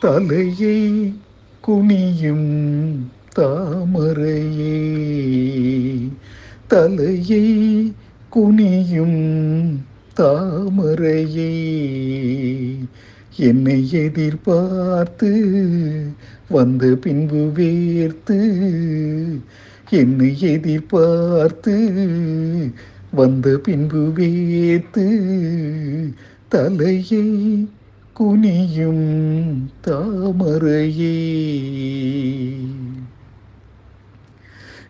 தலையை குனியும் தாமரையே. தலையை குனியும் தாமரையே. என்னை எதிர்பார்த்து வந்த பின்பு வேர்த்து என்னை எதிர்பார்த்து வந்த பின்பு வேர்த்து தலையை குனியும் தாமரையே.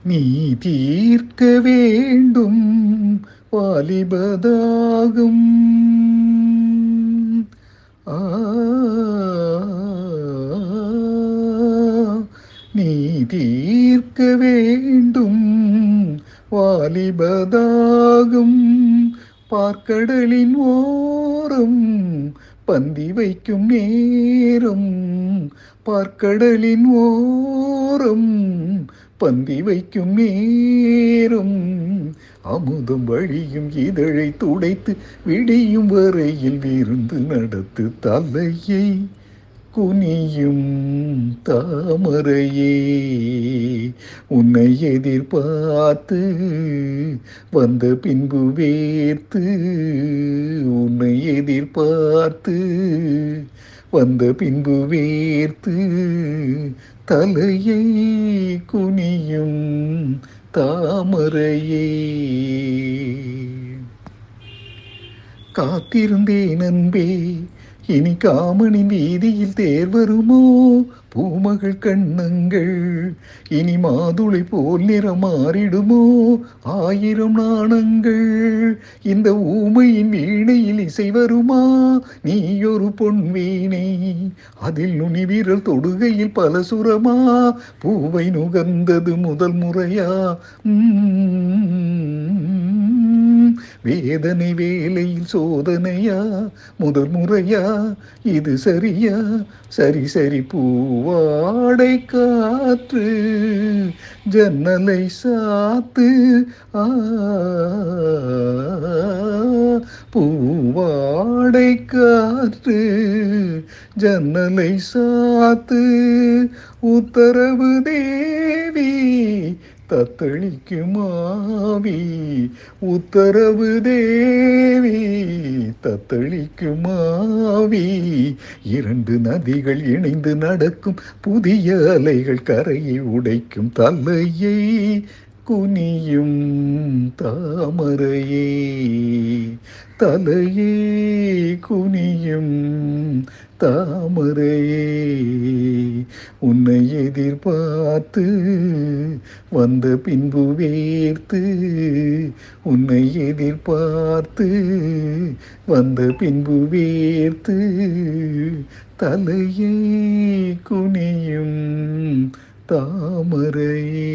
நீ தீர்க்க வேண்டும் வாலிபதாகும். நீ தீர்க்க வேண்டும் வாலிபதாகும். பார்க்கடலின் ஓரம் பந்தி வைக்கும் நேரம் பார்க்கடலின் ஓரம். பந்தி வைக்கும் நேரம் அமுதம் வழியும் இதழை துடைத்து விடியும் வரையில் விருந்து நடத்து தலையை குனியும் தாமரையே உன்னை எதிர்பார்த்து வந்த பின்பு வேர்த்து உன்னை எதிர்பார்த்து வந்த பின்பு வேர்த்து தலையை குனியும் தாமரையே. காத்திருந்தேன் அன்பே. இனி காமனின் வீதியில் தேர் வருமோ? பூமகள் கண்ணங்கள். இனி மாதுளை போல் நிறம் மாறிடுமோ? ஆயிரம் நாணங்கள். இந்த ஊமையின் வீணையில் இசை வருமா? நீயொரு பொன் வீணை. அதில் நுனி வீரல் தொடுகையில் பல சுரமா? பூவை நுகர்ந்தது முதல் முறையா? உம், வேதனை வேலையில் சோதனையா? முதல் முறையா? இது சரியா? சரி சரி பூவாடை காற்று ஜன்னலை சாத்து ஆ பூவாடை காற்று ஜன்னலை சாத்து உத்தரவு தேவி தத்தளிக்குமாவி உத்தரவு தேவி தத்தளிக்குமாவி. இரண்டு நதிகள் இணைந்து நடக்கும் புதிய அலைகள் கரையை உடைக்கும் தலையை குனியும் தாமரையே தலையே குனியும் தாமரையே. உன்னை எதிர்பார்த்து வந்த பின்பு வேர்த்து உன்னை எதிர்பார்த்து வந்த பின்பு வேர்த்து தலையே குனியும் தாமரையே